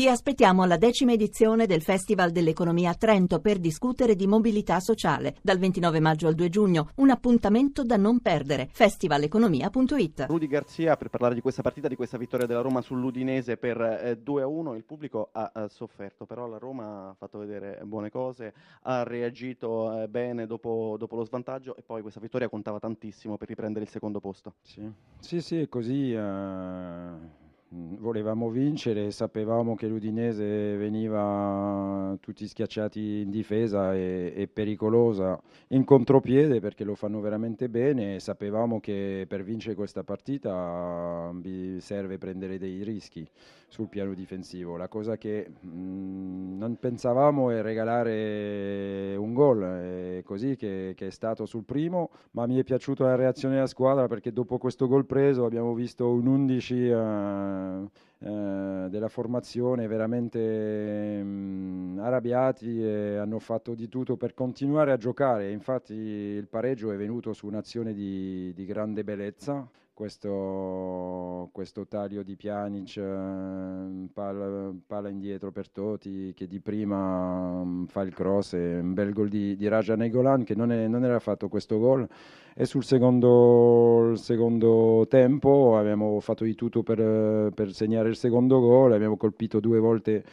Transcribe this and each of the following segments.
Vi aspettiamo alla decima edizione del Festival dell'Economia a Trento per discutere di mobilità sociale dal 29 maggio al 2 giugno. Un appuntamento da non perdere. festivaleconomia.it. Rudi Garzia per parlare di questa partita, di questa vittoria della Roma sull'Udinese per eh, 2-1. Il pubblico ha, ha, sofferto, però la Roma ha fatto vedere buone cose, ha reagito eh, bene dopo, dopo, lo svantaggio e poi questa vittoria contava tantissimo per riprendere il secondo posto. Sì, sì, sì così. Uh volevamo vincere, sapevamo che l'Udinese veniva tutti schiacciati in difesa e, e, pericolosa in contropiede perché lo fanno veramente bene e sapevamo che per vincere questa partita serve prendere dei rischi sul piano difensivo. La cosa che mh, mm, non pensavamo è regalare un gol, è così che, che, è stato sul primo, ma mi è piaciuta la reazione della squadra perché dopo questo gol preso abbiamo visto un 11 uh, eh, della formazione veramente mm, arrabbiati e hanno fatto di tutto per continuare a giocare. Infatti il pareggio è venuto su un'azione di, di grande bellezza questo, questo, taglio di Pjanic, eh, palla, indietro per Toti che di prima mm, fa il cross e un bel gol di, di Raja Negolan che non, è, non, era fatto questo gol. E sul secondo, secondo, tempo abbiamo fatto di tutto per, per segnare il secondo gol, abbiamo colpito due volte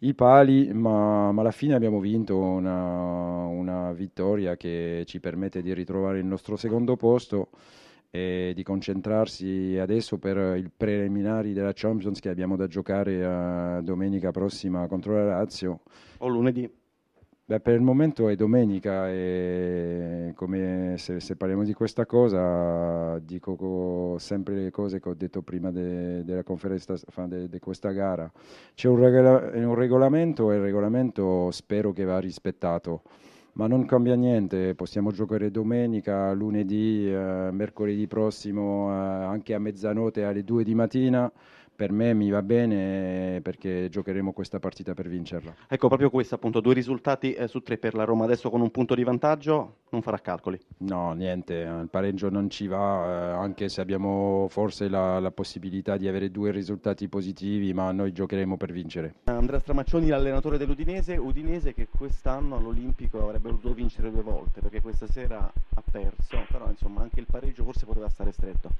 i pali, ma, ma, alla fine abbiamo vinto una, una vittoria che ci permette di ritrovare il nostro secondo posto e di concentrarsi adesso per i preliminari della Champions che abbiamo da giocare a domenica prossima contro la Lazio. O lunedì. Beh, per il momento è domenica e come se, se parliamo di questa cosa dico sempre le cose che ho detto prima de, della conferenza di de questa gara. C'è un, regola, un regolamento e il regolamento spero che va rispettato ma non cambia niente, possiamo giocare domenica, lunedì, eh, mercoledì prossimo, eh, anche a mezzanotte alle 2 di mattina per me mi va bene perché giocheremo questa partita per vincerla. Ecco, proprio questo appunto, due risultati eh, su tre per la Roma adesso con un punto di vantaggio, non farà calcoli? No, niente, il pareggio non ci va, eh, anche se abbiamo forse la, la, possibilità di avere due risultati positivi, ma noi giocheremo per vincere. Andrea Stramaccioni, l'allenatore dell'Udinese, Udinese che quest'anno all'Olimpico avrebbe dovuto vincere due volte perché questa sera ha perso, però insomma anche il pareggio forse poteva stare stretto.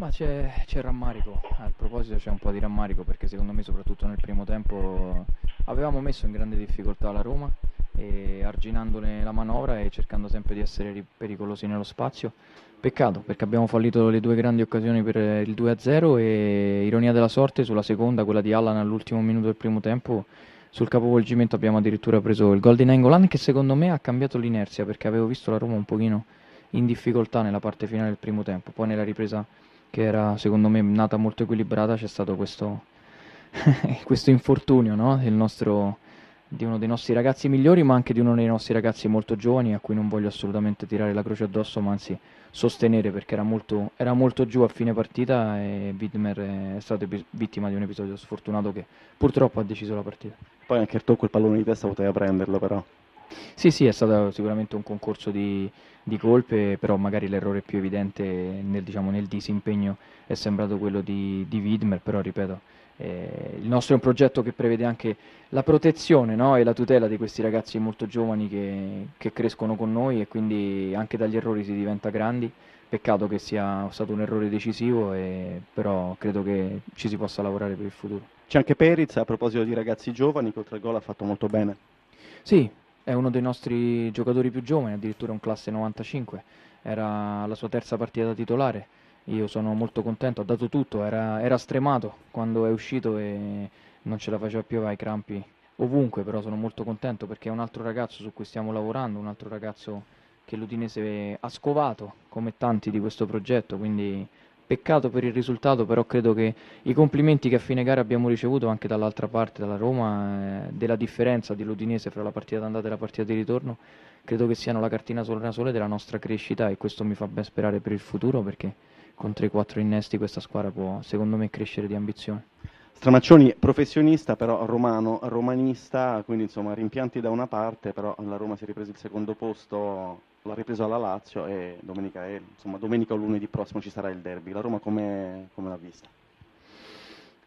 Ma c'è, rammarico, a proposito c'è un po' di rammarico perché secondo me soprattutto nel primo tempo avevamo messo in grande difficoltà la Roma e arginandone la manovra e cercando sempre di essere pericolosi nello spazio. Peccato perché abbiamo fallito le due grandi occasioni per il 2-0 e ironia della sorte sulla seconda, quella di Allan all'ultimo minuto del primo tempo, sul capovolgimento abbiamo addirittura preso il gol di Nangolan che secondo me ha cambiato l'inerzia perché avevo visto la Roma un pochino in difficoltà nella parte finale del primo tempo, poi nella ripresa che era secondo me nata molto equilibrata, c'è stato questo, questo infortunio no? nostro, di uno dei nostri ragazzi migliori, ma anche di uno dei nostri ragazzi molto giovani, a cui non voglio assolutamente tirare la croce addosso, ma anzi sostenere perché era molto, era molto giù a fine partita e Widmer è stato vittima di un episodio sfortunato che purtroppo ha deciso la partita. Poi anche il tocco il pallone di testa poteva prenderlo però. Sì, sì, è stato sicuramente un concorso di, di colpe, però magari l'errore più evidente nel, diciamo, nel disimpegno è sembrato quello di, di Widmer, però ripeto, eh, il nostro è un progetto che prevede anche la protezione no? e la tutela di questi ragazzi molto giovani che, che, crescono con noi e quindi anche dagli errori si diventa grandi. Peccato che sia stato un errore decisivo, e, però credo che ci si possa lavorare per il futuro. C'è anche Perizz, a proposito di ragazzi giovani, che oltre al gol ha fatto molto bene. Sì, è uno dei nostri giocatori più giovani, addirittura un classe 95, era la sua terza partita da titolare. Io sono molto contento, ha dato tutto, era, era stremato quando è uscito e non ce la faceva più ai crampi ovunque, però sono molto contento perché è un altro ragazzo su cui stiamo lavorando, un altro ragazzo che l'Udinese ha scovato come tanti di questo progetto, quindi Peccato per il risultato, però credo che i complimenti che a fine gara abbiamo ricevuto anche dall'altra parte, dalla Roma, eh, della differenza dell'Udinese fra la partita d'andata e la partita di ritorno, credo che siano la cartina sulla sole della nostra crescita e questo mi fa ben sperare per il futuro perché con 3-4 innesti questa squadra può secondo me crescere di ambizione. Stramaccioni professionista, però romano, romanista, quindi insomma rimpianti da una parte, però la Roma si è ripreso il secondo posto l'ha ripreso alla Lazio e domenica, è, insomma, domenica o lunedì prossimo ci sarà il derby. La Roma come, come l'ha vista?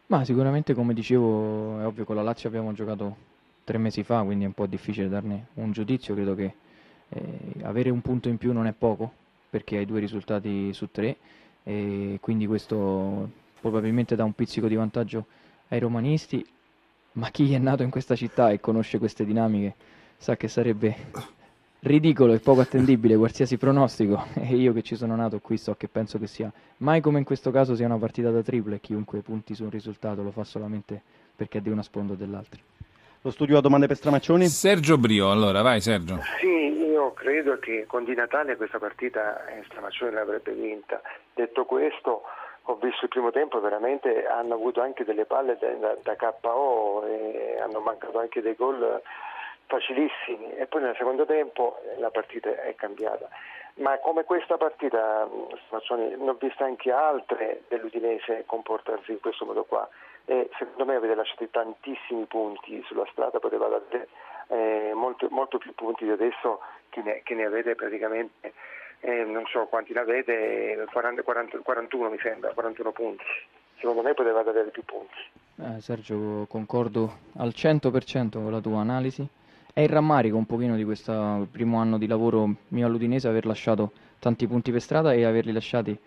Ma sicuramente come dicevo è ovvio con la Lazio abbiamo giocato tre mesi fa, quindi è un po' difficile darne un giudizio, credo che eh, avere un punto in più non è poco perché hai due risultati su tre e quindi questo probabilmente dà un pizzico di vantaggio ai romanisti, ma chi è nato in questa città e conosce queste dinamiche sa che sarebbe ridicolo e poco attendibile qualsiasi pronostico e io che ci sono nato qui so che penso che sia mai come in questo caso sia una partita da triple e chiunque punti su un risultato lo fa solamente perché è di una sponda o dell'altra. Lo studio ha domande per Stramaccioni? Sergio Brio, allora vai Sergio. Sì, io credo che con Di Natale questa partita eh, Stramaccioni l'avrebbe vinta. Detto questo, ho visto il primo tempo, veramente hanno avuto anche delle palle da, da KO e hanno mancato anche dei gol facilissimi e poi nel secondo tempo eh, la partita è cambiata. Ma come questa partita, ne ho viste anche altre dell'Udinese comportarsi in questo modo qua e secondo me avete lasciato tantissimi punti sulla strada, potevate avere eh, molto, molto, più punti di adesso che ne, che ne avete praticamente, eh, non so quanti ne avete, 40, 40, 41 mi sembra, 41 punti. Secondo me potevate avere più punti. Eh, Sergio, concordo al 100% con la tua analisi. È il rammarico un pochino di questo primo anno di lavoro mio all'Udinese aver lasciato tanti punti per strada e averli lasciati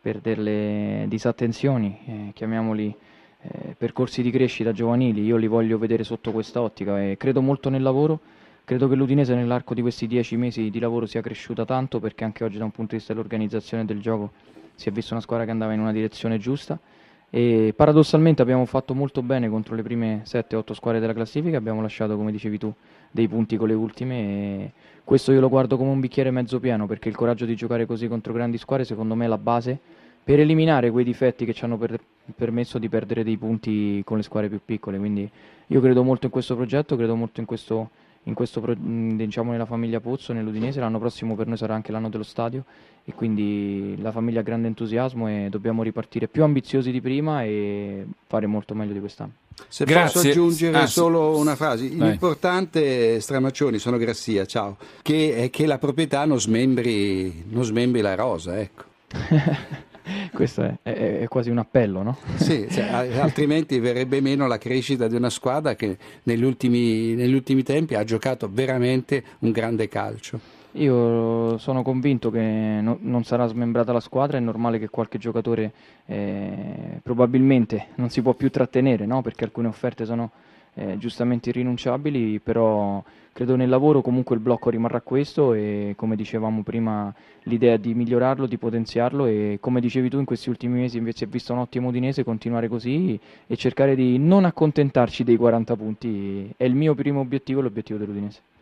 per delle disattenzioni, eh, chiamiamoli eh, percorsi di crescita giovanili. Io li voglio vedere sotto questa ottica e credo molto nel lavoro. Credo che l'Udinese nell'arco di questi dieci mesi di lavoro sia cresciuta tanto perché anche oggi da un punto di vista dell'organizzazione del gioco si è vista una squadra che andava in una direzione giusta e paradossalmente abbiamo fatto molto bene contro le prime 7-8 squadre della classifica, abbiamo lasciato come dicevi tu dei punti con le ultime e questo io lo guardo come un bicchiere mezzo pieno perché il coraggio di giocare così contro grandi squadre secondo me è la base per eliminare quei difetti che ci hanno per- permesso di perdere dei punti con le squadre più piccole. Quindi io credo molto in questo progetto, credo molto in questo, in questo diciamo nella famiglia Pozzo, nell'Udinese. L'anno prossimo per noi sarà anche l'anno dello stadio e quindi la famiglia ha grande entusiasmo e dobbiamo ripartire più ambiziosi di prima e fare molto meglio di quest'anno. Se Grazie. posso aggiungere Ah, solo una frase, Vai. l'importante, Stramaccioni, sono Grassia, ciao, che è che la proprietà non smembri, non smembri la rosa, ecco. Questo è, è- è quasi un appello, no? Sì, cioè, altrimenti verrebbe meno la crescita di una squadra che negli ultimi, negli ultimi tempi ha giocato veramente un grande calcio. Io sono convinto che no- non sarà smembrata la squadra, è normale che qualche giocatore eh, probabilmente non si può più trattenere, no? perché alcune offerte sono eh, giustamente irrinunciabili, però credo nel lavoro comunque il blocco rimarrà questo e come dicevamo prima l'idea di migliorarlo, di potenziarlo e come dicevi tu in questi ultimi mesi invece è visto un ottimo Udinese, continuare così e cercare di non accontentarci dei 40 punti è il mio primo obiettivo e l'obiettivo dell'Udinese.